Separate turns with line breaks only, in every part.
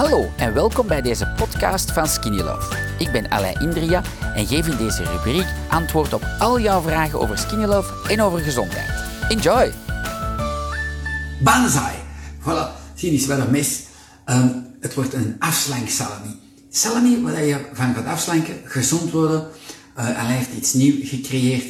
Hallo en welkom bij deze podcast van Skinny Love. Ik ben Alain Indria en geef in deze rubriek antwoord op al jouw vragen over Skinny Love en over gezondheid. Enjoy!
Banzai. Voilà, zie eens wat er mis. Ehm, het wordt een afslanksalami. Salami, waar je van gaat afslanken, gezond worden. Uh, hij heeft iets nieuws gecreëerd.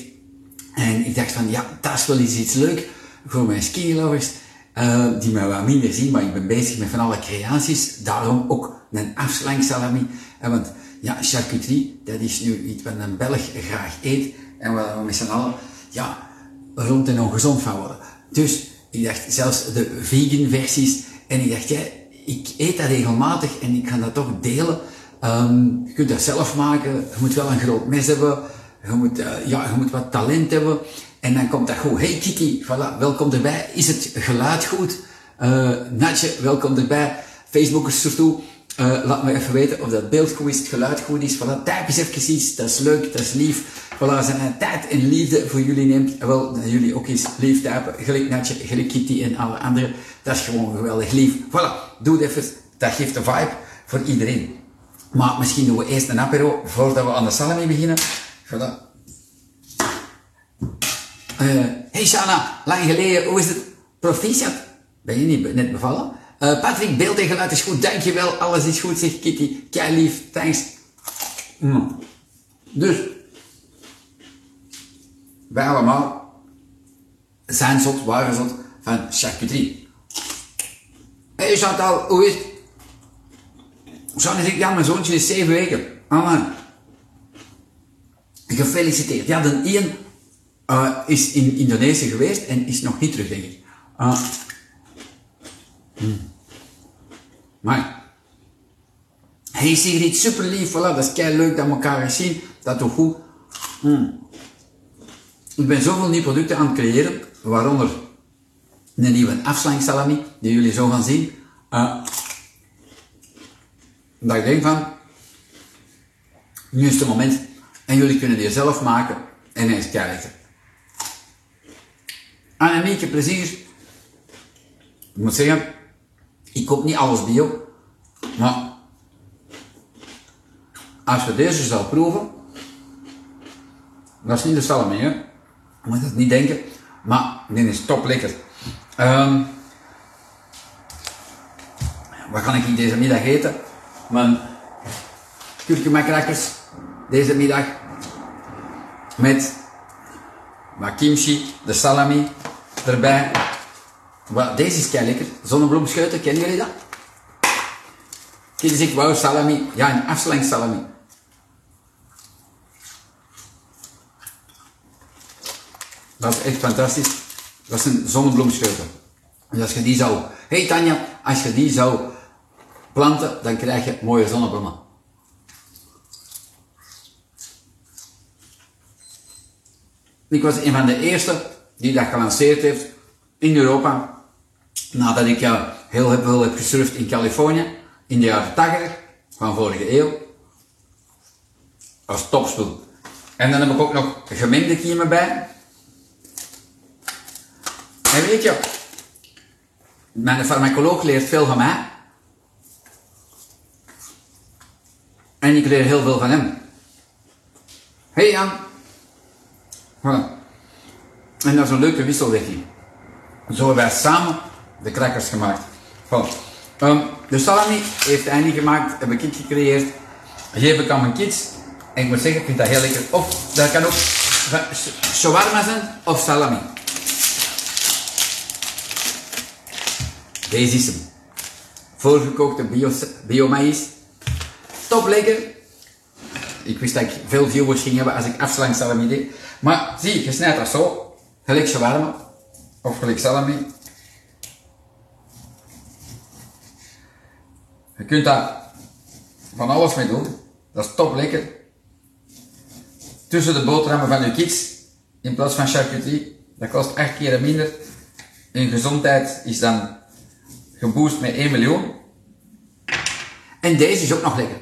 En ik dacht van, ja, dat is wel iets leuk voor mijn skinny lovers. Uh, die mij wat minder zien, maar ik ben bezig met van alle creaties. Daarom ook een afslanksalami. Uh, want ja, charcuterie, dat is nu iets wat een Belg graag eet. En waar we met z'n allen, ja, rond en ongezond van worden. Dus, ik dacht, zelfs de vegan versies. En ik dacht, ja, ik eet dat regelmatig en ik ga dat toch delen. Um, je kunt dat zelf maken. Je moet wel een groot mes hebben. Je moet, uh, ja, je moet wat talent hebben. En dan komt dat goed. Hey Kiki, voilà, welkom erbij. Is het geluid goed? Uh, Natje, welkom erbij. Facebookers surtout. Uh, laat me even weten of dat beeld goed is, het geluid goed is. Voilà, type eens even iets. Dat is leuk, dat is lief. Voilà, als hij tijd en liefde voor jullie neemt, wel, dat jullie ook eens lief typen. Gelijk Natje, gelijk Kitty en alle anderen. Dat is gewoon geweldig lief. Voilà, doe het even. Dat geeft een vibe voor iedereen. Maar misschien doen we eerst een apero voordat we aan de salami beginnen. Voilà. Uh, hey Shana, lang geleden, hoe is het? Proficiat? Ben je niet net bevallen? Uh, Patrick, beeld en geluid is goed, dankjewel. Alles is goed, zegt Kitty. Kei lief, thanks. Mm. Dus, wij allemaal zijn zot, waren zot van charcuterie. Hey Chantal, hoe is het? Chantal zegt, ja, mijn zoontje is zeven weken. Amen. Gefeliciteerd. Ja, de één uh, is in Indonesië geweest en is nog niet terug, denk ik. Uh, hmm. Maar, hey Sigrid, super lief, voilà, dat is kei leuk dat we elkaar gaan zien, dat doet goed. Hmm. Ik ben zoveel nieuwe producten aan het creëren, waaronder een nieuwe afslanksalami, die jullie zo gaan zien. Uh, dat ik denk van, nu is het moment, en jullie kunnen die zelf maken, en kei lekker. Annemieke, precies. Ik moet zeggen, ik koop niet alles bio. Maar als je deze zou proeven, dat is niet de salami, hè. Je moet het niet denken. Maar dit is top lekker. Um, wat kan ik deze middag eten? Mijn kurkuma deze middag met wat kimchi, de salami, erbij. Wat, deze is kei lekker. Zonnebloemschuiten, kennen jullie dat? Kijk zegt, wauw, salami. Ja, een afslang salami. Dat is echt fantastisch. Dat zijn zonnebloemschuiten. Dus als je die zou... hey Tanja, als je die zou planten, dan krijg je mooie zonnebloemen. Ik was een van de eerste die dat gelanceerd heeft in Europa. Nadat ik ja, heel veel heb gesurfd in Californië in de jaren 80 van vorige eeuw. Als topspul. En dan heb ik ook nog gemengde kiemen bij. En weet je, mijn farmacoloog leert veel van mij. En ik leer heel veel van hem. Hey Jan. Voilà. En dat is een leuke wisselwerking. Zo hebben wij samen de crackers gemaakt. Um, de salami heeft niet gemaakt, heb ik gecreëerd. Geef ik aan mijn kids. En ik moet zeggen, ik vind dat heel lekker. Of, dat kan ook shawarma zijn of salami. Deze is hem. Voorgekookte bio, bio Top lekker. Ik wist dat ik veel viewers ging hebben als ik afslang salami deed. Maar zie, je snijdt dat zo. Gelijk shawarma. Of gelijk salami. Je kunt daar van alles mee doen. Dat is top lekker. Tussen de boterhammen van je kids. In plaats van charcuterie. Dat kost 8 keer minder. En gezondheid is dan geboost met 1 miljoen. En deze is ook nog lekker.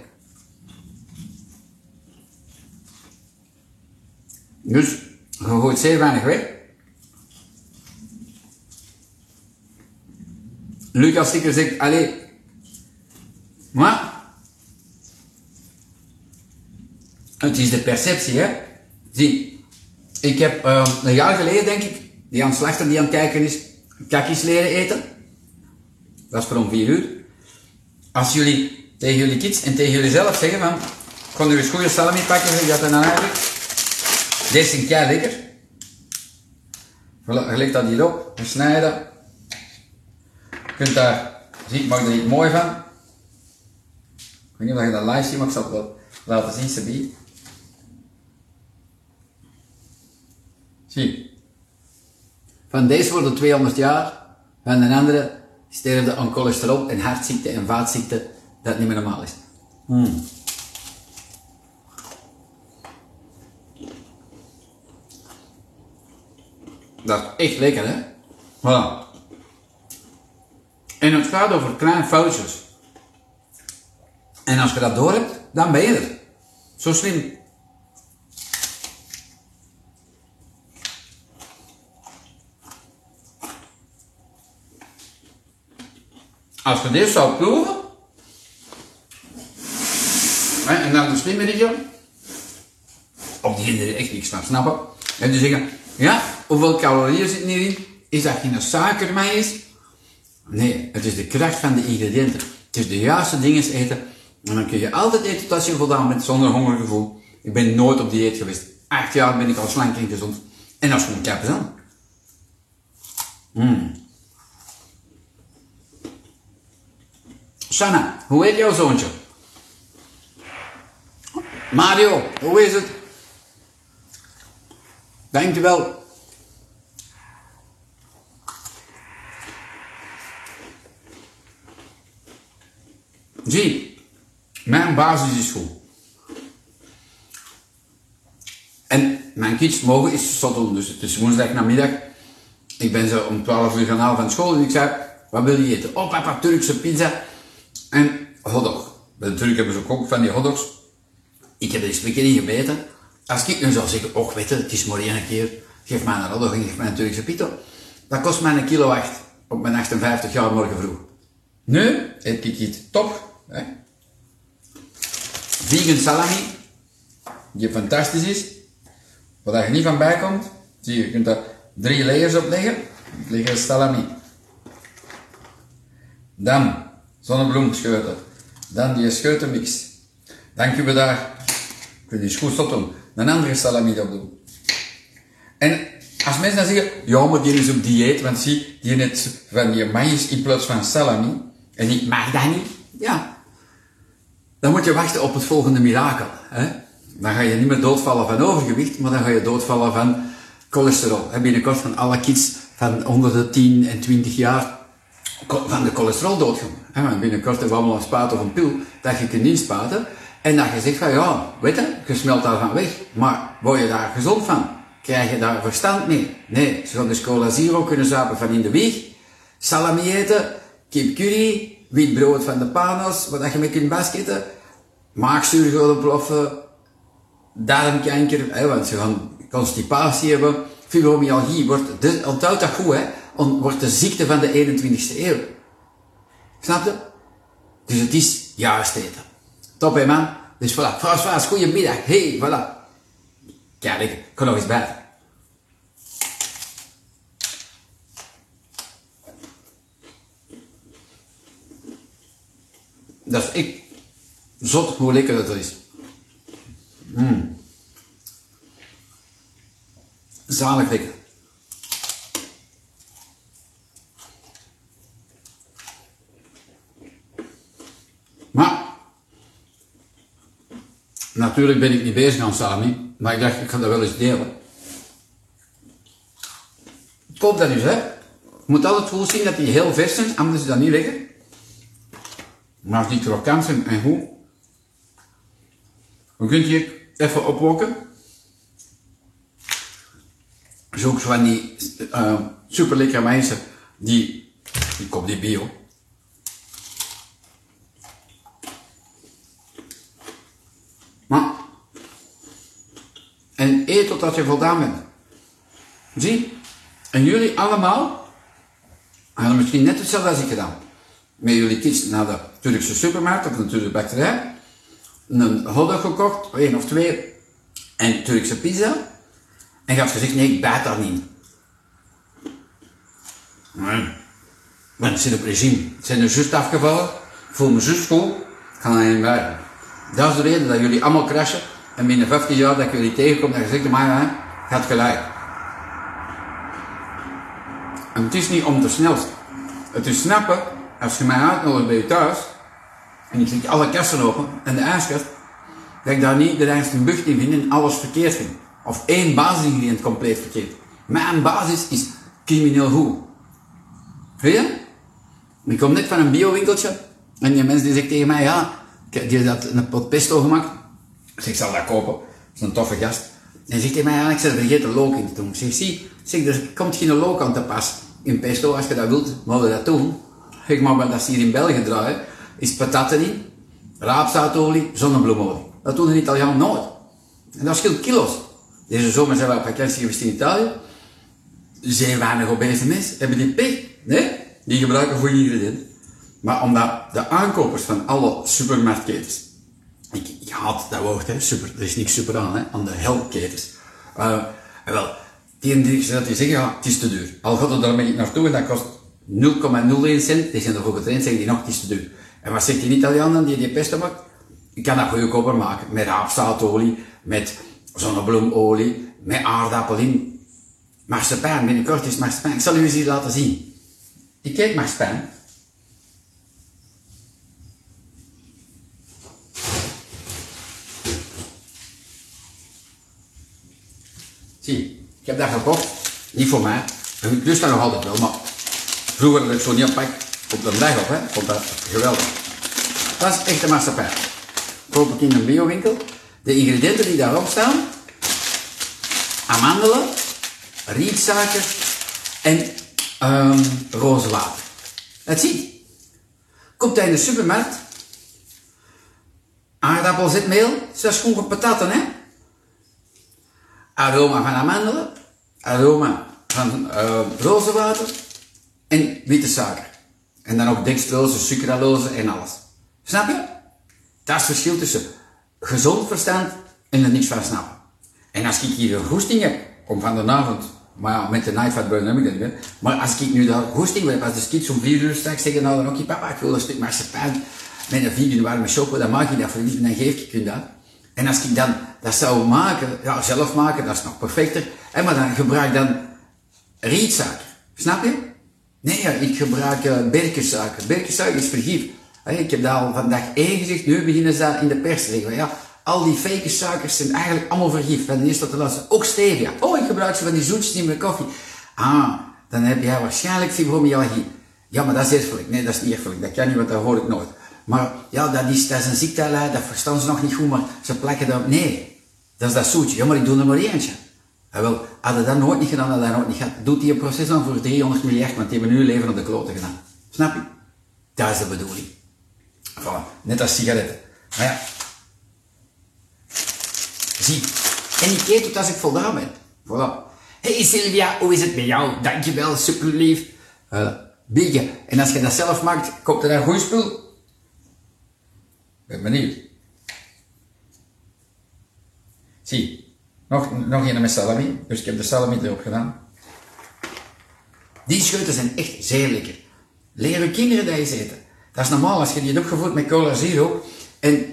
Dus, je gooit zeer weinig weg. Lucas Sticker zegt, allee, Maar, het is de perceptie, hè. Zie, ik heb uh, een jaar geleden, denk ik, die aan het slachten die aan het kijken is, kakjes leren eten. Dat is voor om vier uur. Als jullie tegen jullie kids en tegen jullie zelf zeggen van, kon u eens goede salami pakken, je dat dan eigenlijk? Deze is kei lekker. Legt dat hier op, dat. Je kunt daar, zie, ik maak er niet mooi van. Ik weet niet of je dat live ziet, maar ik zal het wel laten zien, Sabie. Zie. Van deze worden 200 jaar, van de andere sterven aan cholesterol en hartziekte en vaatziekte, dat niet meer normaal is. Hmm. Dat is echt lekker, hè? Voilà. En het gaat over kleine foutjes. En als je dat door hebt, dan ben je er. Zo slim. Als je dit zou proeven, en dan de slimme op die er echt niks van snappen, en die zeggen, ja, hoeveel calorieën zitten hierin? Is dat geen suikermaïs? Nee, het is de kracht van de ingrediënten. Het is de juiste dingen eten. En dan kun je altijd eten tot je voldaan bent, zonder hongergevoel. Ik ben nooit op dieet geweest. Acht jaar ben ik al slank en gezond. En dat is gewoon kappen dan. Mm. Sanna, hoe heet jouw zoontje? Mario, hoe is het? Dankjewel. Zie, mijn basis is goed. En mijn kids mogen is zot dus het is woensdag namiddag. Ik ben zo om 12 uur gaan van school en ik zei, wat wil je eten? Oh papa, Turkse pizza en hotdog. Bij de Turk hebben ze ook van die hotdogs. Ik heb er eens een in. Als ik nu zou zeggen, och weet het is maar één keer, geef mij een hotdog en geef mij een Turkse pito. Dat kost mij een kilo wacht op mijn 58 jaar morgen vroeg. Nu eet ik iets top. Hè? Vegan salami, die fantastisch is. Waar je niet van bij komt, zie je, je kunt daar drie layers op leggen. Liggen salami. Dan zonnebloemscheuten. Dan die scheutenmix. Dan kunnen we daar, ik wil die goed doen, een andere salami op doen. En als mensen dan zeggen, ja, maar die is op dieet, want zie, die net van die maïs in plaats van salami. En ik mag dat niet. Ja. Dan moet je wachten op het volgende mirakel. Hè? Dan ga je niet meer doodvallen van overgewicht, maar dan ga je doodvallen van cholesterol. En binnenkort van alle kids van onder de 10 en 20 jaar van de cholesterol doodgaan. Binnenkort hebben we allemaal een spaat of een pil dat je kunt inspaten. En dat je zegt van ja, weet je, je smelt daarvan weg. Maar word je daar gezond van? Krijg je daar verstand mee? Nee, ze gaan dus cola zero kunnen zuipen van in de wieg. Salami eten, kip curry, wit brood van de panos, wat je mee kunt basketten. Maagzuur gaat oploffen. Darmkanker, hè, want ze gaan constipatie hebben. Fibromyalgie wordt, dus, onthoud dat goed hè wordt de ziekte van de 21ste eeuw. Snap je? Dus het is juist eten. Top hè man? Dus voilà, François, goedemiddag. Hey, voilà. Kijk, ik kan nog eens bij. Dat is ik. Zot hoe lekker dat is. Mm. Zalig lekker. Natuurlijk ben ik niet bezig aan Sami, maar ik dacht, ik ga dat wel eens delen. Koop dat dus, hè. Je moet altijd goed zien dat die heel vers zijn, anders is dat niet lekker. Maar die krokant zijn en goed, dan kunt je even opwokken. Zoek van die uh, super lekkere mensen die, ik koop die bio, Maar, en eet totdat je voldaan bent. Zie, en jullie allemaal hadden misschien net hetzelfde als ik gedaan. Met jullie kids naar de Turkse supermarkt of de Turkse bakkerij, een hotdog gekocht, één of twee, en Turkse pizza, en je had gezegd, nee, ik bijt daar niet. Nee. Want het zit op regime. Het zijn er juist afgevallen, ik voel me juist goed, ik ga buiten. Dat is de reden dat jullie allemaal crashen, en binnen 15 jaar dat ik jullie tegenkom, dat je zegt, maar hè, gaat gelijk. Het is niet om te snel. Het is snappen, als je mij uitnodigt bij je thuis, en ik zet alle kasten open, en de ijskast, dat ik daar niet de reinste bucht in vind en alles verkeerd vind. Of één basisingrediënt compleet verkeerd. Mijn basis is crimineel goed. Weet je? Ik kom net van een biowinkeltje, en die mens die zegt tegen mij, ja, die had een pot pesto gemaakt. Zeg, ik zal dat kopen. Dat is een toffe gast. En hij zegt tegen mij, ja, ik zit vergeten look in te doen. Ik zeg, zie, zeg, er komt geen look aan te pas in pesto, als je dat wilt, mogen we dat doen. Ik maar dat ze hier in België draaien, is pataten in, raapzaadolie, zonnebloemolie. Dat doen de Italianen nooit. En dat scheelt kilo's. Deze zomer zijn we op vakantie geweest in Italië. Zeer weinig obese mensen hebben die pech. Nee, die gebruiken voor ingrediënten. Maar omdat de aankopers van alle supermarktketens, ik, ik haat dat woord, hè, super, er is niks super aan, hè, aan de helketens. Uh, wel, die, dat die zeggen, ja, het is te duur. Al gaat er daarmee naartoe en dat kost 0,01 cent, die zijn ervoor getraind, zeggen die nog, het is te duur. En wat zegt die Italiaan dan, die die pesto maakt? Ik kan dat goedkoper maken, met raapzaadolie, met zonnebloemolie, met aardappeling. Marsepein, binnenkort is marsepein. Ik zal u eens hier laten zien. Ik eet marsepein. Zie, ik heb dat gekocht. Niet voor mij. Ik lust dat nog altijd wel, maar vroeger had ik zo niet pak op de dag op, hè. Vond dat geweldig. Dat is echte marsepein. Koop ik in een biowinkel. De ingrediënten die daarop staan. Amandelen, rietsuiker en um, roze water. Dat ziet. Komt hij in de supermarkt. Aardappelzetmeel, zes schoenen pataten, hè aroma van amandelen, aroma van uh, rozenwater en witte suiker. En dan ook dextrose, sucralose en alles. Snap je? Dat is het verschil tussen gezond verstand en er niks van snappen. En als ik hier een goesting heb, om van de avond, maar ja, met de night fat burn heb ik dat niet meer. Maar als ik nu daar goesting heb, als de kids om vier uur straks zeggen, nou dan ook, papa, ik wil een stuk marsepein met een vegan warme chocolade, dan maak ik dat voor lief en dan geef ik je dat. En als ik dan dat zou maken, ja, zelf maken, dat is nog perfecter. En maar dan gebruik dan rietsuiker. Snap je? Nee, ik gebruik uh, berkensuiker. Berkensuiker is vergif. ik heb daar al vandaag één gezegd, nu beginnen ze in de pers te zeggen. Ja, al die fake suikers zijn eigenlijk allemaal vergif. Van de eerste tot de laatste. Ook stevia. Oh, ik gebruik ze van die zoetjes in mijn koffie. Ah, dan heb jij waarschijnlijk fibromyalgie. Ja, maar dat is erfelijk. Nee, dat is niet erfelijk. Dat kan niet, want dat hoor ik nooit. Maar ja, dat is, dat is een ziekte, dat verstaan ze nog niet goed, maar ze plakken dat... Nee, dat is dat zoetje. Ja, maar ik doe er maar eentje. En wel, hadden dat nooit niet gedaan, hadden dat nooit niet gehad. Doet die een proces dan voor 300 miljard, want die hebben nu leven op de kloten gedaan. Snap je? Dat is de bedoeling. Voilà, net als sigaretten. Maar ja. Zie. En ik eet het als ik voldaan ben. Voilà. Hey Sylvia, hoe is het met jou? Dankjewel, super lief. Uh, Bieke. En als je dat zelf maakt, komt er een goed spul ben benieuwd. Zie, nog, nog een met salami. Dus ik heb de salami erop gedaan. Die scheuten zijn echt zeer lekker. Leer je kinderen dat eten. Dat is normaal als je die hebt opgevoed met cola zero. En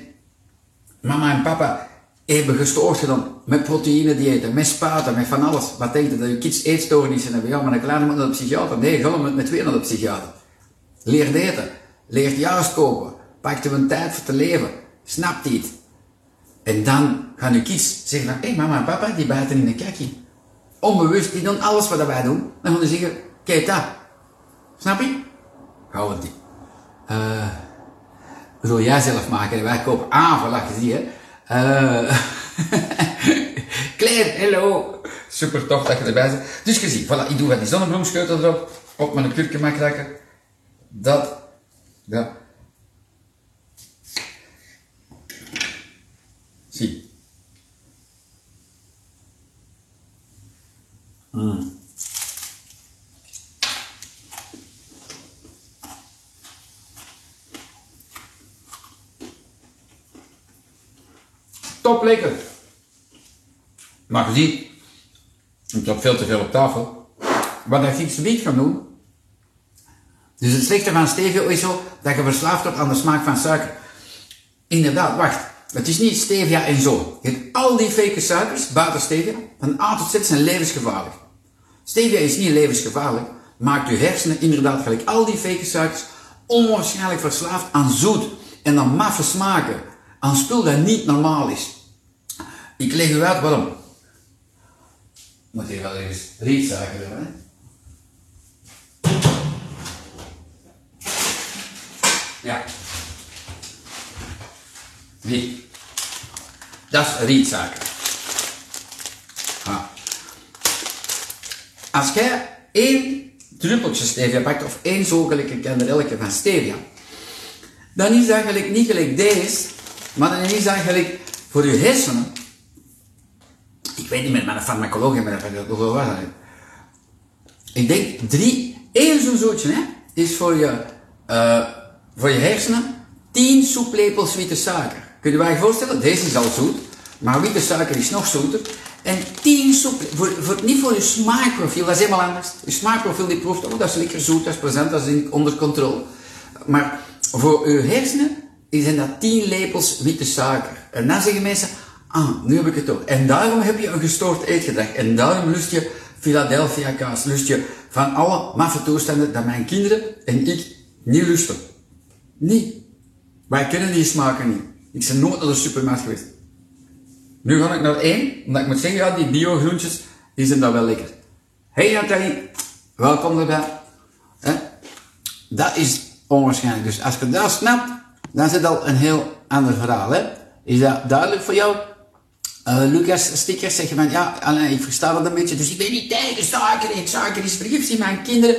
mama en papa hebben gestoord gedaan met proteïne diëten, met spaten, met van alles. Wat denkt je dat je kids eetstoornissen hebben? Ja, maar een kleine moet naar de psychiater. Nee, ga met, met twee psychiater. Leer eten. Leer juist kopen. Pak er een tijd voor te leven. Snapt het. En dan gaan uw kids zeggen van, hé hey, mama en papa, die buiten in een kakje. Onbewust, die doen alles wat wij doen. Dan gaan ze zeggen, kijk dat. Snap je? Hou het niet. Uh, jij zelf maken en wij kopen aan zie je. Uh, Claire, hello. Super tof dat je erbij bent. Dus je ziet, voilà, ik doe wat die zonnebloemscheutel erop. Op mijn kurkuma Dat, dat. Sí. Mm. Top lekker. Maar gezien, ik heb veel te veel op tafel. Wat ik Griekse niet kan doen. Dus het slechte van stevio is zo dat je verslaafd wordt aan de smaak van suiker. Inderdaad, wacht. Het is niet stevia en zo. Je al die fake suikers, buiten stevia, van A tot Z zijn levensgevaarlijk. Stevia is niet levensgevaarlijk, maakt je hersenen inderdaad gelijk al die fake suikers onwaarschijnlijk verslaafd aan zoet en aan maffe smaken. Aan spul dat niet normaal is. Ik leg u uit waarom. Moet hier wel eens rietsuiker hebben, hè? Ja. Wie? Dat is. Ah. Als jij één druppeltje stevia pakt, of één zogelijke kanderelletje van stevia, dan is dat eigenlijk niet gelijk deze, maar dan is eigenlijk voor je hersenen. Ik weet niet meer, mijn farmacoloog maar hoeveel was dat? Ik denk drie, één zo'n zootje, hè, is voor je, uh, voor je hersenen 10 soeplepels witte suiker. Kun je je voorstellen? Deze is al zoet, maar witte suiker is nog zoeter. En 10 soep, voor, niet voor je smaakprofiel, dat is helemaal anders. Je smaakprofiel die proeft, oh dat is lekker zoet, dat is plezant, dat is onder controle. Maar voor je hersenen zijn dat 10 lepels witte suiker. En dan zeggen mensen, ah, nu heb ik het ook. En daarom heb je een gestoord eetgedrag. En daarom lust je Philadelphia kaas, lust je van alle maffe toestanden dat mijn kinderen en ik niet lusten. Niet. Wij kennen die smaken niet. Ik ben nooit naar de supermarkt geweest. Nu ga ik naar één, omdat ik moet zeggen, ja, die bio-groentjes, die zijn daar wel lekker. Hey Nathalie, welkom erbij. He? Dat is onwaarschijnlijk. Dus als je dat snapt, dan het al een heel ander verhaal. Is dat duidelijk voor jou? Uh, Lucas Stickers zeggen van, ja, alleen, ik versta dat een beetje, dus ik ben niet tegen suiker. Ik suiker is vergiftiging. Mijn kinderen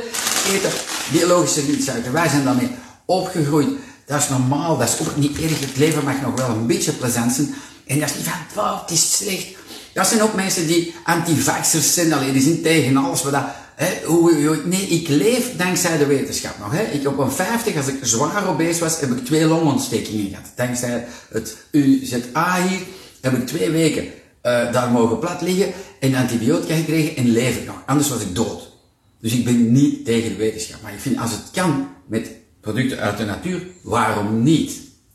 eten biologische rietsuiker. Wij zijn daarmee opgegroeid. Dat is normaal, dat is ook niet erg. Het leven mag nog wel een beetje plezant zijn. En dat is niet van, wow, het is slecht. Dat zijn ook mensen die antivaxers zijn, alleen die zijn tegen alles wat dat... Hè, nee, ik leef dankzij de wetenschap nog. Hè. Ik op een 50, als ik zwaar obese was, heb ik twee longontstekingen gehad. Dankzij het UZA hier heb ik twee weken uh, daar mogen plat liggen en antibiotica gekregen en leef ik nog. Anders was ik dood. Dus ik ben niet tegen de wetenschap. Maar ik vind, als het kan met producten uit de natuur, waarom niet?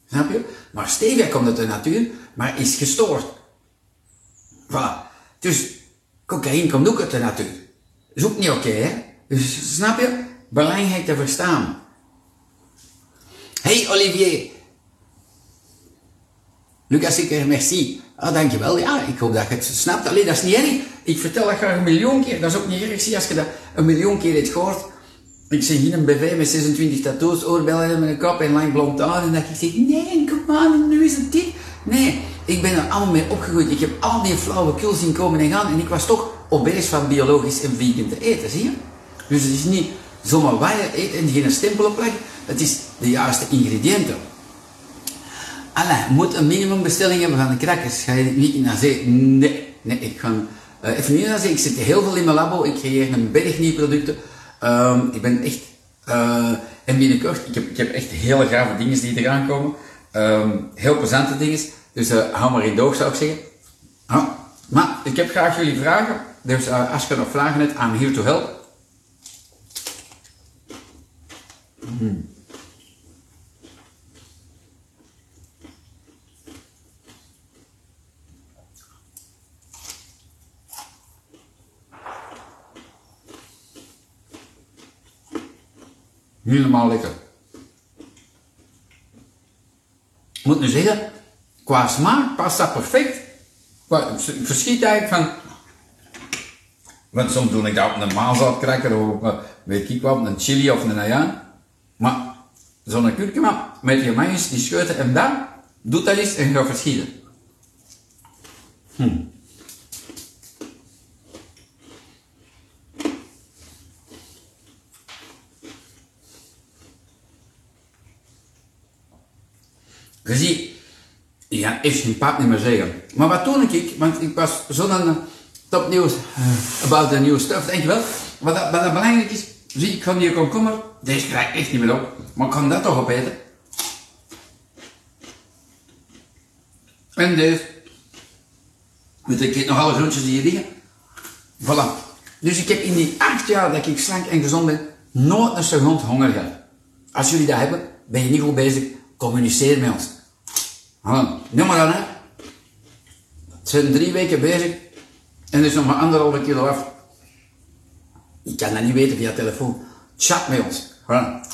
Snap je? Maar stevia komt uit de natuur, maar is gestoord. Voilà. Dus cocaïne komt ook uit de natuur. Is ook niet oké, hè? Dus snap je? Belangrijk te verstaan. Hey Olivier. Lucas, ik merci. Ah, dankjewel. Ja, ik hoop dat je het snapt. Alleen, dat is niet erg. Ik vertel dat graag een miljoen keer. Dat is ook niet erg. Zie, als je dat een miljoen keer hebt gehoord. Ik zie hier een BV met 26 tattoos, oorbellen met een kop en lang blond haar. En dat ik zeg, nee, kom aan, nu is het dit. Nee, ik ben er allemaal mee opgegroeid. Ik heb al die flauwekul zien komen en gaan. En ik was toch obese van biologisch en vegan te eten, zie je? Dus het is niet zomaar waar je eet en geen stempel opleggen. Het is de juiste ingrediënten. Alla, moet een minimumbestelling hebben van de crackers. Ga je niet naar zee? Nee, nee, ik ga uh, even niet naar zee. Ik zit heel veel in mijn labo. Ik creëer een berg nieuwe producten. Um, ik ben echt, uh, en binnenkort, ik heb, ik heb echt hele gave dingen die eraan komen. Um, heel plezante dingen. Dus uh, hou maar in doog, zou ik zeggen. Maar ik heb graag jullie vragen. Dus uh, als je nog vragen hebt, I'm here to help. Mm. Helemaal lekker. Ik moet nu zeggen, qua smaak past dat perfect. Het verschiet eigenlijk van... Want soms doe ik dat op een maalzoutcracker of weet ik wat, een chili of een ayaan. Maar zo'n kurkuma met je maïs, die scheuten en dan doet dat eens en gaat verschieten. Hm. Je ziet, ik ga echt geen pap niet meer zeggen. Maar wat doe ik? Want ik was zo'n uh, topnieuws, uh, about the new stuff, denk je wel. Wat, dat, belangrijk is, zie ik van die komkommer, deze krijg ik echt niet meer op. Maar ik kan dat toch opeten. En deze, Want ik eet nog alle groentjes die hier liggen. Voilà. Dus ik heb in die acht jaar dat ik slank en gezond ben, nooit een seconde honger gehad. Als jullie dat hebben, ben je niet goed bezig. Communiceer met ons. Voilà. Noem maar dan, hè. Zijn drie weken bezig en er is nog maar anderhalve kilo af. Ik kan dat niet weten via telefoon. Chat met ons. Voilà.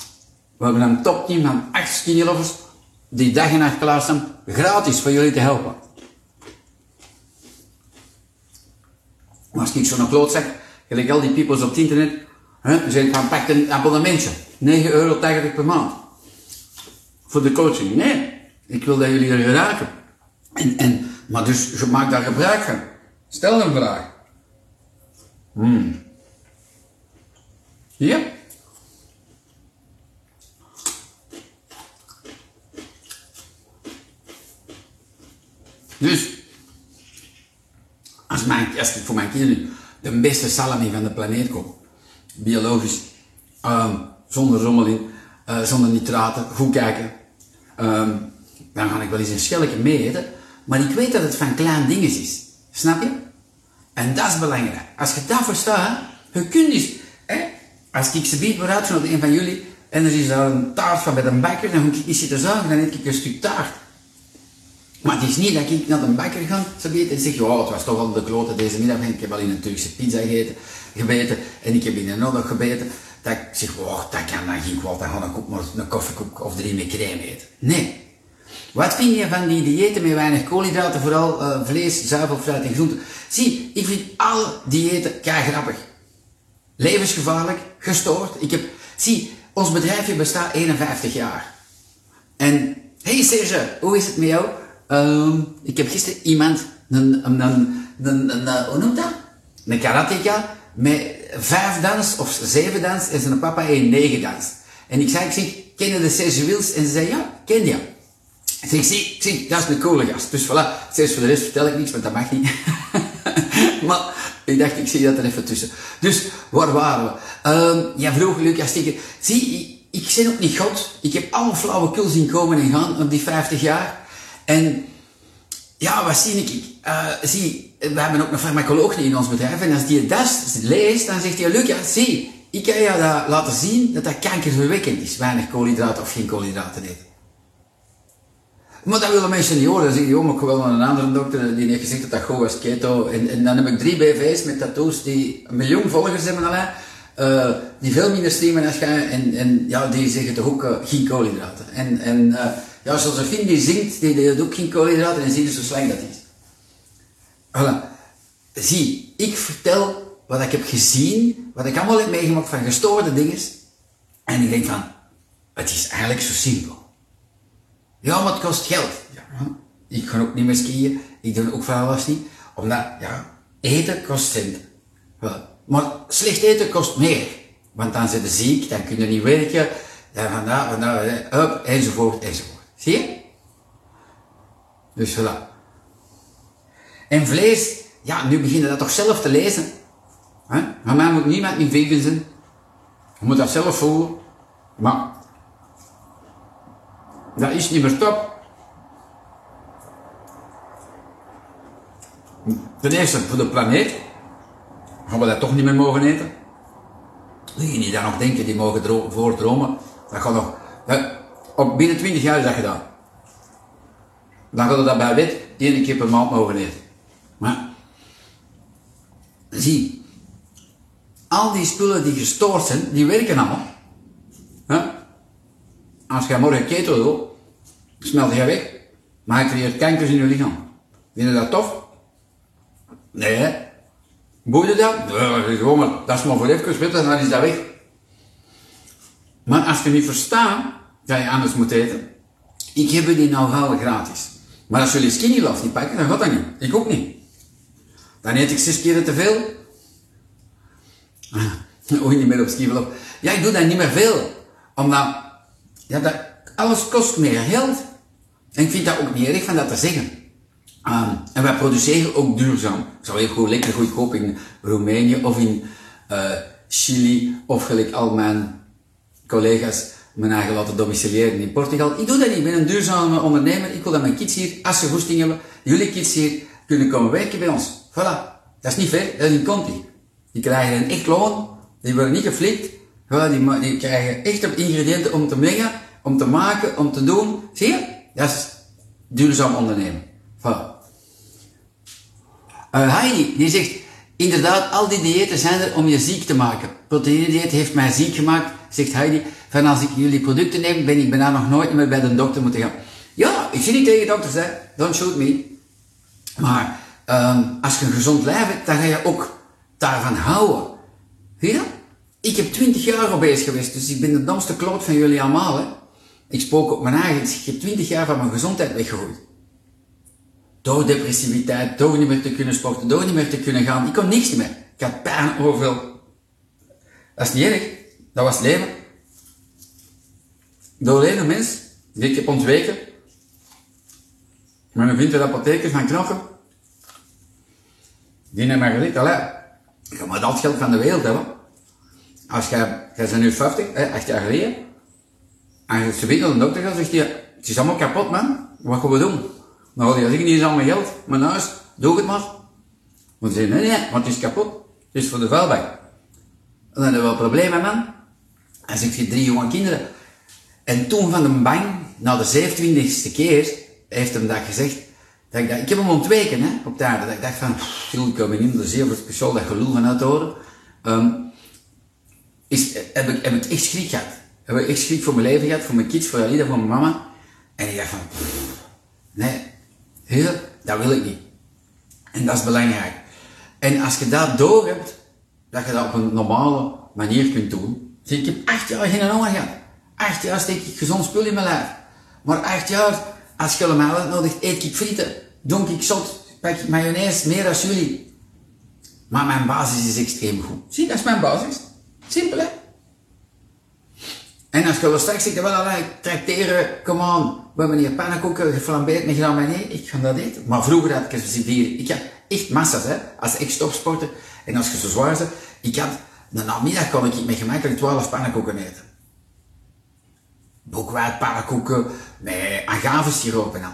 We hebben een topteam van acht skinny lovers die dag en nacht klaar staan, gratis voor jullie te helpen. Maar als ik zo'n klootzak, gelijk al die peoples op het internet, hè, zijn van pak een abonnementje, 9,80 euro per maand. Voor de coaching. Nee, ik wil dat jullie er geraken. En, en, maar dus, je maakt daar gebruik van. Stel een vraag. Hmm. Ja? Dus, als, mijn, als ik voor mijn kinderen de beste salami van de planeet koop, biologisch, um, zonder rommel in, uh, zonder nitraten, goed kijken, um, dan ga ik wel eens een schelletje mee eten, maar ik weet dat het van klein dingen is. Snap je? En dat is belangrijk. Als je dat verstaat, je kunt dus, hè, als ik ze bied vooruit van een van jullie, en er is daar een taart van bij de bakker, dan moet ik niet zitten zagen, dan eet ik een stuk taart. Maar het is niet dat ik naar de bakker ga, ze en zeg, oh, het was toch al de klote deze middag, ik heb al in een Turkse pizza gegeten, gebeten, en ik heb in een nog gebeten, dat ik zeg, oh, dat kan dan geen kwaad, dan ga ik ook maar een koffiekoek of drie met crème eten. Nee. Wat vind je van die diëten met weinig koolhydraten, vooral uh, vlees, zuivel, fruit en groenten? Zie, ik vind alle diëten kei grappig. Levensgevaarlijk, gestoord. Ik heb, zie, ons bedrijfje bestaat 51 jaar. En, hey Serge, hoe is het met jou? Um, ik heb gisteren iemand, een, een, een, een, een hoe noemt dat? Een karateka met vijf dans of zeven dans en zijn papa een negen dans. En ik zei, ik zeg, ken je de Serge Wils? En ze zei, ja, ken je. Ik zeg, zie, zie, dat is een coole gast. Dus voilà, steeds voor de rest vertel ik niks, want dat mag niet. maar ik dacht, ik zie dat er even tussen. Dus, waar waren we? Um, ja, vroeg Lucas zie, ik, ik ben ook niet God. Ik heb alle flauwekul zien komen en gaan op die 50 jaar. En ja, wat zie ik? Uh, zie, we hebben ook een farmacoloog in ons bedrijf. En als die dat leest, dan zegt hij, Lucas, zie, ik kan je dat laten zien dat dat kankerverwekkend is. Weinig koolhydraten of geen koolhydraten eten. Maar dat willen mensen niet horen. Dan zeg je, oh, ik wel een andere dokter die heeft gezegd dat dat goed was, keto. En, en dan heb ik drie BV's met tattoos die een miljoen volgers hebben alleen. Uh, die veel minder streamen als jij. En, en ja, die zeggen toch ook uh, geen koolhydraten. En, en uh, ja, die zingt, die deelt ook geen koolhydraten en zie je zo slecht dat is. Voilà. Zie, ik vertel wat ik heb gezien, wat ik allemaal heb meegemaakt van gestoorde dingen. En ik denk van, het is eigenlijk zo simpel. Ja, maar het kost geld. Ja, ik ga ook niet meer skiën. Ik doe ook van alles niet. Omdat, ja, eten kost cent. Maar slecht eten kost meer. Want dan zit je ziek, dan kun je niet werken. Ja, vandaar, vandaar, up, enzovoort, enzovoort. Zie je? Dus voilà. En vlees, ja, nu begin je dat toch zelf te lezen. Hè? Van mij moet niemand niet vegan zijn. Je moet dat zelf voelen. Maar dat is niet meer top. Ten eerste voor de planeet gaan we dat toch niet meer mogen eten. Diegenen die dan nog denken, die mogen voordromen, dat gaat nog, dat, op binnen 20 jaar is dat gedaan. Dan gaat dat bij wet één keer per maand mogen eten. Maar, zie, al die spullen die gestoord zijn, die werken allemaal. Als je morgen keto doet, smelt je weg. Maar je creëert kankers in je lichaam. Vind je dat tof? Nee, hè? Boeit je dat? Gewoon maar, dat is maar voor even, weet dan is dat weg. Maar als je niet verstaat dat je anders moet eten, ik heb die nou halen gratis. Maar als jullie skinny love niet pakken, dan gaat dat niet. Ik ook niet. Dan eet ik zes keer te veel. Ook niet meer op ski Ja, ik doe dat niet meer veel. Omdat, ja, dat, alles kost meer geld. En ik vind dat ook niet erg van dat te zeggen. Um, en wij produceren ook duurzaam. Ik zou heel goed lekker goedkoop in Roemenië of in uh, Chili of gelijk al mijn collega's mijn eigen laten domiciliëren in Portugal. Ik doe dat niet. Ik ben een duurzame ondernemer. Ik wil dat mijn kids hier, als ze goesting hebben, jullie kids hier, kunnen komen werken bij ons. Voilà. Dat is niet ver, dat is in Conti. Die krijgen een echt loon, die worden niet geflikt. Voilà, die, die krijgen echt op ingrediënten om te mengen, om te maken, om te doen. Zie je? Dat is duurzaam ondernemen. Voilà. Uh, Heidi, die zegt, inderdaad, al die diëten zijn er om je ziek te maken. Proteïne-dieet heeft mij ziek gemaakt, zegt Heidi. Van als ik jullie producten neem, ben ik bijna nog nooit meer bij de dokter moeten gaan. Ja, ik zie niet tegen dokters, hè. Don't shoot me. Maar um, als je een gezond lijf hebt, dan ga je ook daarvan houden. Zie je Ik heb twintig jaar bezig geweest, dus ik ben de domste kloot van jullie allemaal. Hè? Ik spook op mijn eigen, ik heb twintig jaar van mijn gezondheid weggegooid. Door depressiviteit, door niet meer te kunnen sporten, door niet meer te kunnen gaan. Ik kon niks meer. Ik had pijn overal. Dat is niet erg. Dat was leven. Door alleen een mens ik heb ontweken. Met een vindt apotheker van Knokken. Die heeft mij gezegd, allee, je moet dat geld van de wereld hebben. Als jij, jij bent nu 50, hè, acht jaar geleden, en je ze naar de dokter gaat, zegt hij, het is allemaal kapot man, wat gaan we doen? Nou, die zegt, niet is al mijn geld, mijn huis, doe het maar. Want ze nee, nee, want het is kapot. Het is voor de vuilbak. Dan hebben we wel problemen man. En zegt je drie jonge kinderen. En toen van de bang, na de 27e keer, heeft hem dat gezegd, dat ik, dat, ik heb hem ontweken, hè, op de aarde. Dat ik dacht van, me niet meer zeer speciaal dat gelul van uit horen. Um, is, heb, ik, heb ik echt schrik gehad. Heb ik echt schrik voor mijn leven gehad, voor mijn kids, voor Alida, voor mijn mama. En ik dacht van, nee, heel, dat wil ik niet. En dat is belangrijk. En als je dat door hebt, dat je dat op een normale manier kunt doen. Ik heb acht jaar geen honger gehad. Acht jaar steek ik gezond spul in mijn lijf. Maar acht jaar, als je allemaal uitnodigt, eet ik frieten, donk ik zot, pak ik mayonaise, meer dan jullie. Maar mijn basis is extreem goed. Zie, dat is mijn basis. Simpel, hè? En als je straks zegt, wel, allee, tracteren, come on, we hebben hier pannenkoeken geflambeerd met maar nee, ik ga dat eten. Maar vroeger had ik een vier, ik had echt massa's, hè, als ik stopsporten, en als je zo zwaar bent, ik had, de namiddag kon ik met gemakkelijk 12 pannenkoeken eten. Boekwijd pannenkoeken met agavesiroop en al.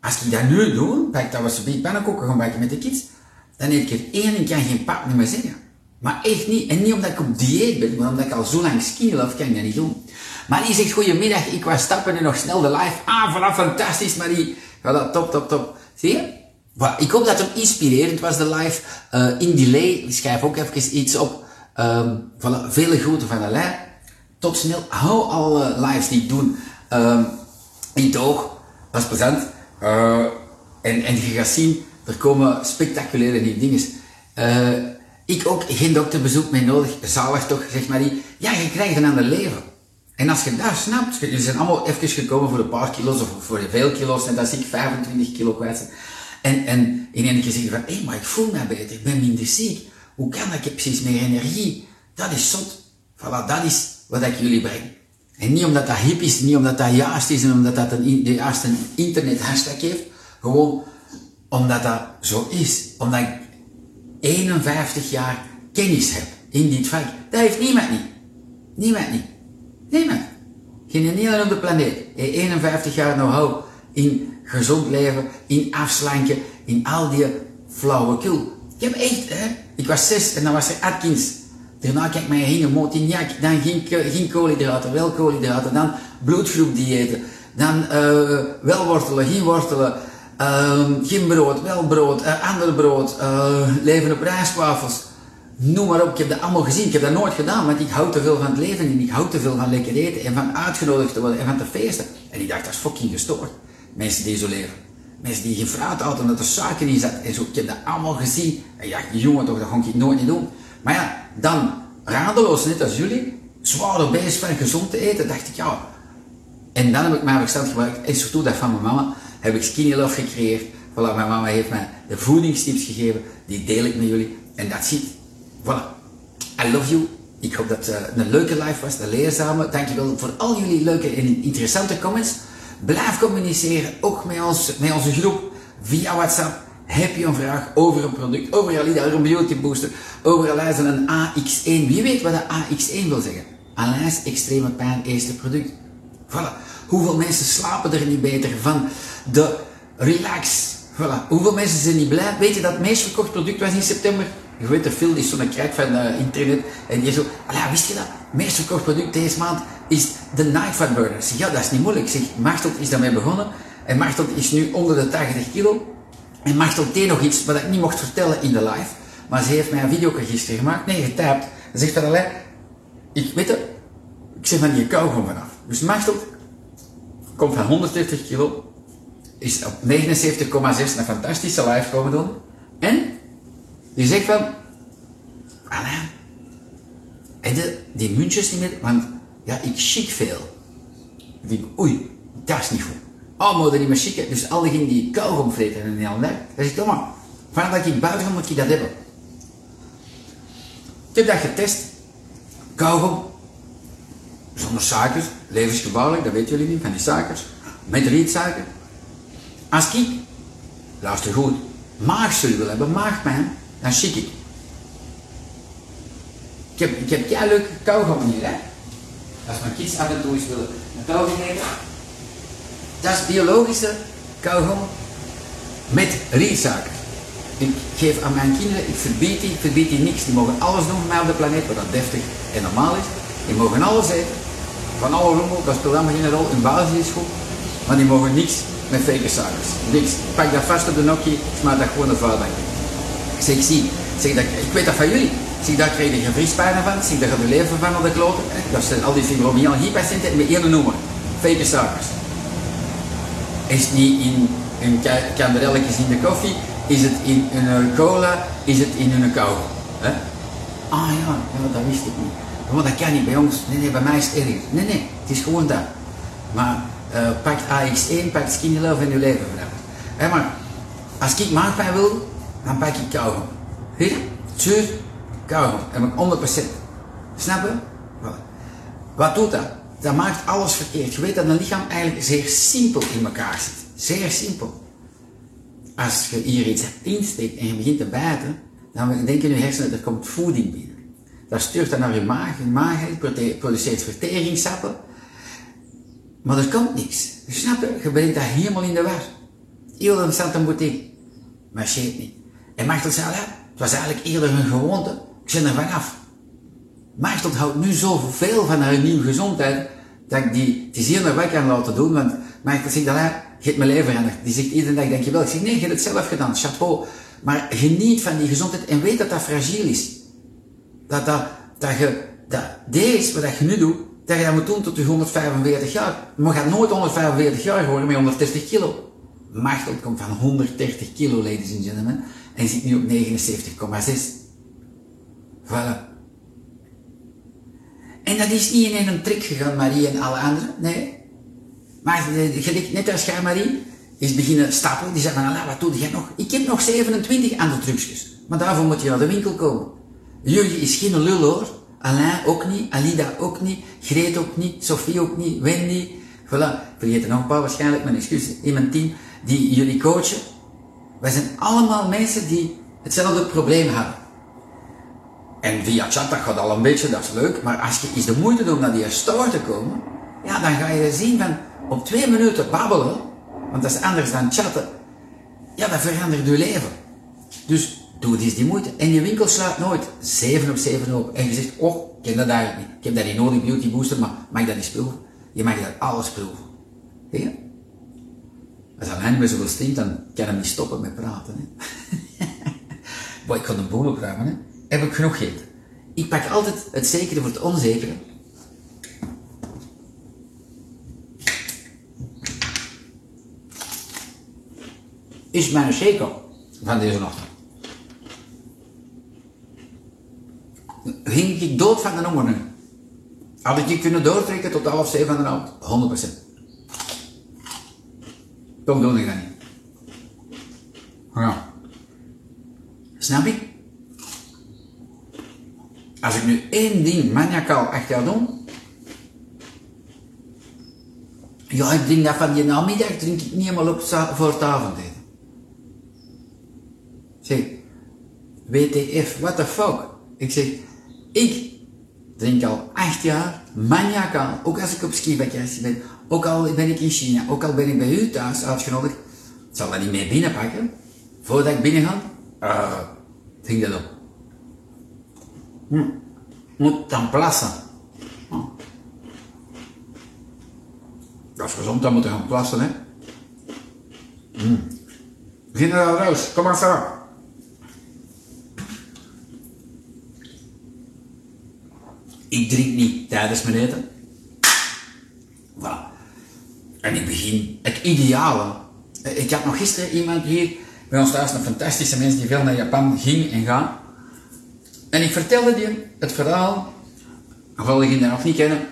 Als ik dat nu doe, pak dat we zo'n pannenkoeken gaan bakken met de kids, dan eet ik er één en kan geen pap meer zeggen. Maar echt niet. En niet omdat ik op dieet ben, maar omdat ik al zo lang skinny kan ik dat niet doen. Maar die zegt, goedemiddag, ik was stappen en nog snel de live. Ah, vanaf fantastisch, Marie. Ja, dat top, top, top. Zie je? Ik hoop dat het inspirerend was, de live. Uh, in delay, schrijf ook even iets op. Um, voilà, vele groeten van Alain. Tot snel. Hou alle lives die ik doe um, in het oog. Dat is plezant. Uh, en, en je gaat zien, er komen spectaculaire nieuwe dingen. Uh, ik ook geen dokterbezoek meer nodig. Zalig toch, zegt Marie. Ja, je krijgt een ander leven. En als je dat snapt, jullie zijn allemaal even gekomen voor een paar kilo's of voor veel kilo's, en dat zie ik 25 kilo kwijt En, en in één keer zeg je van, hé, hey, maar ik voel me beter, ik ben minder ziek. Hoe kan dat? Ik heb precies meer energie. Dat is zot. Voilà, dat is wat ik jullie breng. En niet omdat dat hip is, niet omdat dat juist is en omdat dat een, de juiste internet hashtag heeft. Gewoon omdat dat zo is. Omdat ik 51 jaar kennis heb in dit vak. Dat heeft niemand niet. Niemand niet. Niemand. Geen Nederlander op de planeet. 51 jaar know-how in gezond leven, in afslanken, in al die flauwekul. Ik heb echt, hè. Ik was zes en dan was er Atkins. Daarna kijk mij heen, Montignac, dan geen, geen koolhydraten, wel koolhydraten, dan bloedgroepdiëten, dan uh, wel wortelen, geen wortelen, uh, geen brood, wel brood, uh, ander brood, uh, leven op rijstwafels. Noem maar op, ik heb dat allemaal gezien. Ik heb dat nooit gedaan, want ik hou te veel van het leven en ik hou te veel van lekker eten en van uitgenodigd te worden en van te feesten. En ik dacht, dat is fucking gestoord. Mensen die zo. Mensen die geen fruit hadden omdat er suiker in zat en zo. Ik heb dat allemaal gezien. En ja, jongen toch, dat ga ik nooit niet doen. Maar ja, dan, radeloos net als jullie, zwaar bezig van gezond te eten, dacht ik, ja. En dan heb ik mijn verstand gebruikt, en surtout dat van mijn mama, heb ik Skinny Love gecreëerd. Voilà, mijn mama heeft mij de voedingstips gegeven, die deel ik met jullie. En dat ziet. Voilà. I love you. Ik hoop dat het uh, een leuke live was, een leerzame. Dankjewel voor al jullie leuke en interessante comments. Blijf communiceren, ook met, ons, met onze groep, via WhatsApp. Heb je een vraag over een product, over Alida, over een beauty booster, over Alain's en een AX1. Wie weet wat een AX1 wil zeggen? Alain's extreme pijn eerste product. Voilà. Hoeveel mensen slapen er niet beter van de relax Voilà. Hoeveel mensen zijn niet blij? Weet je dat het meest verkocht product was in september? Je weet, de Phil is zo'n krijg van uh, internet. En die zo, ja, wist je dat? Het meest verkocht product deze maand is de Night Fat Burner. Ja, dat is niet moeilijk. Zeg, Martel is daarmee begonnen. En Martel is nu onder de 80 kilo. En Martel deed nog iets wat ik niet mocht vertellen in de live. Maar ze heeft mij een video gisteren gemaakt. Nee, getapt. Ze zegt van, alleen, ik weet het, ik zeg van die kou vanaf. Dus Martel komt van 130 kilo, is op 79,6 een fantastische live komen doen. En die zegt van, Alain, en de, die muntjes niet meer, want ja, ik chic veel. Ik denk, oei, dat is niet goed. Oh, moet niet meer chicken. Dus al diegenen die kauwgom vreten en heel net, dan zeg ik, maar, vanaf dat ik buiten moet ik dat hebben. Ik heb dat getest. Kauwgom, zonder suikers, levensgevaarlijk, dat weten jullie niet, van die suikers. Met rietsuiker. Als ik, luister goed, maagzuur wil hebben, maagpijn, dan chic ik. Ik heb, ik heb ja leuke kauwgom hier, hè. Als mijn kids af en toe eens willen een kauwgom eten. Dat is biologische kauwgom met rietsuiker. Ik geef aan mijn kinderen, ik verbied die, ik verbied die niks. Die mogen alles doen op de planeet, wat dat deftig en normaal is. Die mogen alles eten. Van alle rommel, dat speelt allemaal geen rol. In basis is goed. Maar die mogen niks met fake suikers. Niks. Pak dat vast op de nokkie, smaak dat gewoon de vuilbak. Ik zeg, zie, zeg dat, ik weet dat van jullie. Zie, daar krijg je vriespijnen van. Zie, daar gaat je leven van op de kloten. Dat zijn al die fibromyalgie-patiënten met één noemer. Fake suikers. Is het niet in een kanderelletjes in de koffie? Is het in een cola? Is het in een kou? Ah ja, dat wist ik niet. Maar dat kan niet bij ons. Nee, nee, bij mij is het erger. Nee, nee, het is gewoon dat. Maar uh, pakt AX1, pakt Skinny Love en je leven verandert. maar als ik maagpijn wil, dan pak ik kauwgom. Hier, zuur, kauwgom. En ik 100%. Snap je? Wat doet dat? Dat maakt alles verkeerd. Je weet dat een lichaam eigenlijk zeer simpel in elkaar zit. Zeer simpel. Als je hier iets insteekt en je begint te bijten, dan denken je hersenen, er komt voeding binnen. Dat stuurt dan naar je maag. Je maag produceert verteringssappen. Maar er komt niks. Je snapt je? Je brengt dat helemaal in de war. Heel een een boutique. Maar shit niet. En Machtel zei, ja, het was eigenlijk eerder een gewoonte. Ik zit er vanaf. Machtel houdt nu zoveel van haar nieuwe gezondheid, dat ik die, die zeer naar weg kan laten doen, want Machtel zegt, je hebt mijn leven veranderd. Die zegt iedere dag, denk je wel. Ik zeg, nee, je hebt het zelf gedaan, chapeau. Maar geniet van die gezondheid en weet dat dat fragiel is. Dat, dat, dat je, dat deze, wat je nu doet, dat je dat moet doen tot je 145 jaar. Maar je gaat nooit 145 jaar worden met 160 kilo. Machtel komt van 130 kilo, ladies and gentlemen, en zit nu op 79,6. Voilà. En dat is niet in een trick gegaan, Marie en alle anderen, nee. Maar net als jij, Marie, is beginnen stappen. Die zei van, wat doe jij nog? Ik heb nog 27 andere trucjes. Maar daarvoor moet je naar de winkel komen. Jullie is geen lul hoor. Alain ook niet, Alida ook niet, Greet ook niet, Sophie ook niet, Wendy. Voilà, vergeet er nog een paar waarschijnlijk, mijn excuus, in mijn team, die jullie coachen. Wij zijn allemaal mensen die hetzelfde probleem hebben. En via chat, dat gaat al een beetje, dat is leuk, maar als je eens de moeite doet om naar die store te komen, ja, dan ga je zien van op twee minuten babbelen, want dat is anders dan chatten, ja, dat verandert je leven. Dus Doe eens die moeite. En je winkel sluit nooit 7 op 7 open. En je zegt, oh, ik ken dat eigenlijk niet. Ik heb dat niet nodig, beauty booster, maar mag ik dat niet proeven? Je mag dat alles proeven. Ja? Als alleen maar zoveel stinkt, dan kan hij niet stoppen met praten. Hè? maar ik ga de boel opruimen. Hè? Heb ik genoeg gegeten? Ik pak altijd het zekere voor het onzekere. Is mijn zeker van deze nacht. ging ik dood van de honger. Had ik je kunnen doortrekken tot half zeven van de avond? 100%. Toch doe ik dat niet. Ja. Snap ik? Als ik nu één ding maniacaal acht jaar doe, ja, ik denk dat van die namiddag drink ik niet helemaal op voor het avondeten. Zeg, WTF, what the fuck? Ik zeg, ik drink al acht jaar maniacaal, ook als ik op skivakantie ben, ook al ben ik in China, ook al ben ik bij u thuis uitgenodigd, zal dat niet mee binnenpakken. Voordat ik binnen ga, uh, ging dat op. Moet dan plassen. Hm. Dat is gezond, dan moeten gaan plassen, hè. Hm. Generaal Roos, kom maar verder. Ik drink niet tijdens mijn eten. Voilà. En ik begin het ideale. Ik had nog gisteren iemand hier bij ons thuis, een fantastische mens die veel naar Japan ging en gaat. En ik vertelde die het verhaal, hoewel je dat nog niet kennen,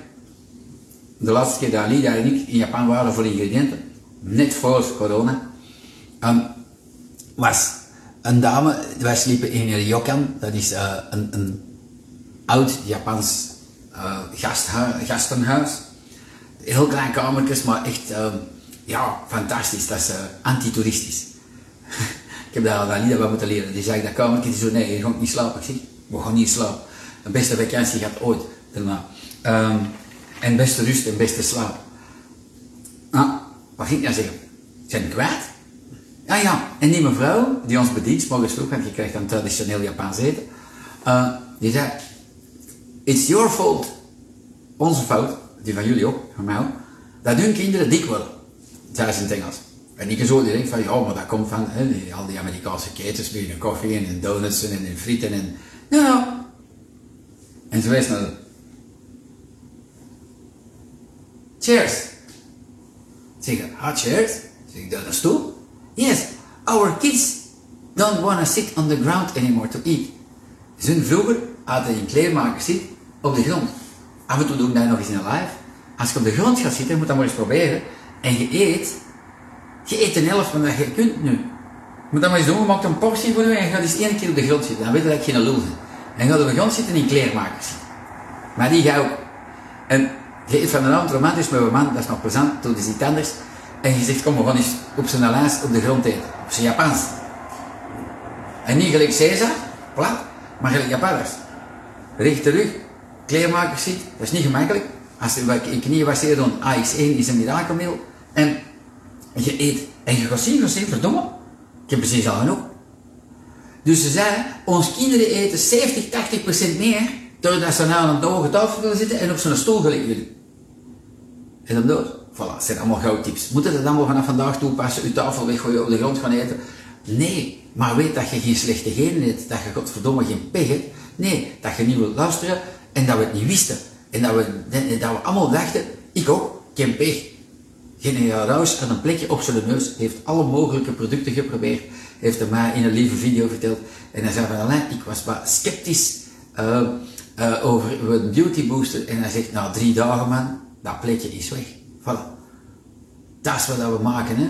de laatste keer dat Alida en ik in Japan waren voor ingrediënten, net voor corona, um, was een dame, wij sliepen in ryokan, dat is uh, een, een oud Japans uh, gastenhuis. Heel klein kamertjes, maar echt uh, ja, fantastisch. Dat is uh, antitoeristisch. ik heb daar al niet wat moeten leren. Die zei dat kamertje, die zo nee, je gaat niet slapen. Ik we gaan niet slapen. De beste vakantie gaat ooit daarna. Um, en beste rust en beste slaap. Ah, wat ging ik nou zeggen? Zijn ik kwijt? Ja, ja. En die mevrouw die ons bedient, morgens vroeg, want je krijgt dan traditioneel Japans eten. Uh, die zei, It's your fault. Onze fout, die van jullie ook, van mij dat hun kinderen dik worden. Zei ze in het Engels. En ik zo direct van, ja, maar dat komt van hè, al die Amerikaanse ketens, en koffie en donuts en, en frieten en... Nou, en ze wijst naar Cheers. Zeg ik, ah, cheers. Zeg ik, dat een stoel? Yes, our kids don't want to sit on the ground anymore to eat. Ze vroeger hadden in kleermakers zit op de grond. Af en toe doe ik dat nog eens in een live. Als je op de grond gaat zitten, moet dat maar eens proberen. En je eet, je eet een helft van dat je kunt nu. Moet dat maar eens doen, je maakt een portie voor je en gaat eens één keer op de grond zitten. Dan weet je dat ik geen lul ben. En gaat op de grond zitten in kleermakers. Maar die ga ook. En je eet van een avond romantisch met een man, dat is nog plezant, doe is iets anders. En je zegt, kom, we gaan eens op zijn lijst op de grond eten. Op zijn Japans. En niet gelijk Caesar, plat, maar gelijk Japanners. Rechte rug, kleermakers ziet, dat is niet gemakkelijk. Als je je knieën wasseert dan AX1 is een mirakelmiddel. En je eet, en je gaat zien, je zien, verdomme, ik heb precies al genoeg. Dus ze zeiden, ons kinderen eten 70, 80 procent meer, doordat ze nou aan een hoge tafel willen zitten en op zo'n stoel gelijk willen. En dan dood. Voilà, dat zijn allemaal goudtips. Moeten dat wel vanaf vandaag toepassen, je tafel weggooien, op de grond gaan eten? Nee, maar weet dat je geen slechte genen hebt, dat je godverdomme geen pech hebt. Nee, dat je niet wilt luisteren en dat we het niet wisten. En dat we, dat we allemaal dachten, ik ook, geen pech. Generaal Raus had een plekje op zijn neus, heeft alle mogelijke producten geprobeerd, heeft hij mij in een lieve video verteld. En hij zei van, Alain, ik was wat sceptisch uh, uh, over een beauty booster. En hij zegt, nou drie dagen man, dat plekje is weg. Voilà. Dat is wat we maken, hè.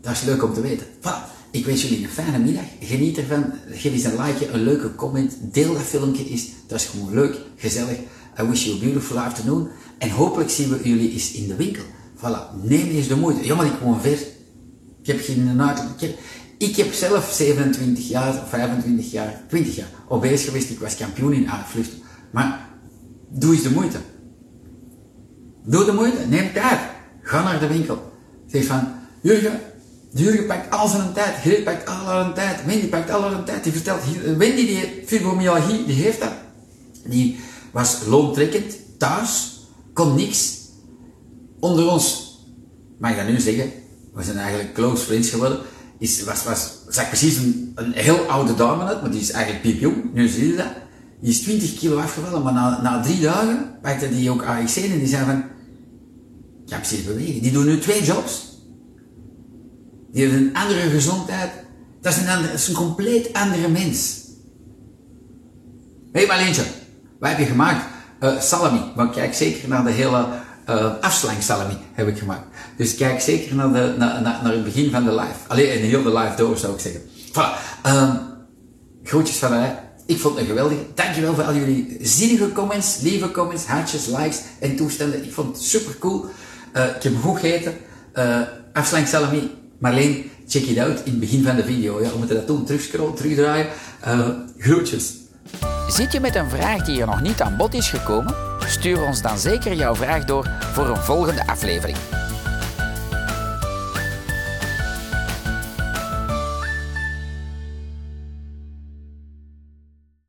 Dat is leuk om te weten. Voilà. Ik wens jullie een fijne middag. Geniet ervan. Geef eens een like, een leuke comment. Deel dat filmpje eens. Dat is gewoon leuk, gezellig. I wish you a beautiful afternoon. En hopelijk zien we jullie eens in de winkel. Voilà. Neem eens de moeite. Maar ik gewoon ver. Ik heb geen uitleg. Ik heb zelf 27 jaar, 25 jaar, 20 jaar op geweest. Ik was kampioen in uitvluchten. Maar doe eens de moeite. Doe de moeite. Neem tijd. Ga naar de winkel. Zeg van, Jurgen, Jurgen pakt al zijn tijd, Greet pakt al haar tijd, Wendy pakt al haar tijd. Die vertelt, Wendy die fibromyalgie, die heeft dat. Die was loontrekkend, thuis, kon niks. Onder ons, mag ik dat nu zeggen, we zijn eigenlijk close friends geworden, is, was, was, zag precies een, een heel oude dame uit, maar die is eigenlijk piepjong, nu zie je dat. Die is 20 kilo afgevallen, maar na, na drie dagen pakte die ook AXC en die zei van, ik kan precies bewegen. Die doen nu twee jobs. Die heeft een andere gezondheid. Dat is een, andere, is een compleet andere mens. Hé hey Marleentje, wat heb je gemaakt? Uh, salami. Maar kijk zeker naar de hele uh, afslangsalami heb ik gemaakt. Dus kijk zeker naar, de, naar, naar, naar het begin van de live. Alleen in heel de live door zou ik zeggen. Voilà. Uh, groetjes van mij. Ik vond het geweldig. Dankjewel voor al jullie zinnige comments, lieve comments, hartjes, likes en toestanden. Ik vond het super cool. Uh, ik heb goed gegeten. Uh, afslangsalami Marleen, check it out in het begin van de video. Ja, we moeten dat doen. Terugscrollen, terugdraaien. Uh, groetjes.
Zit je met een vraag die er nog niet aan bod is gekomen? Stuur ons dan zeker jouw vraag door voor een volgende aflevering.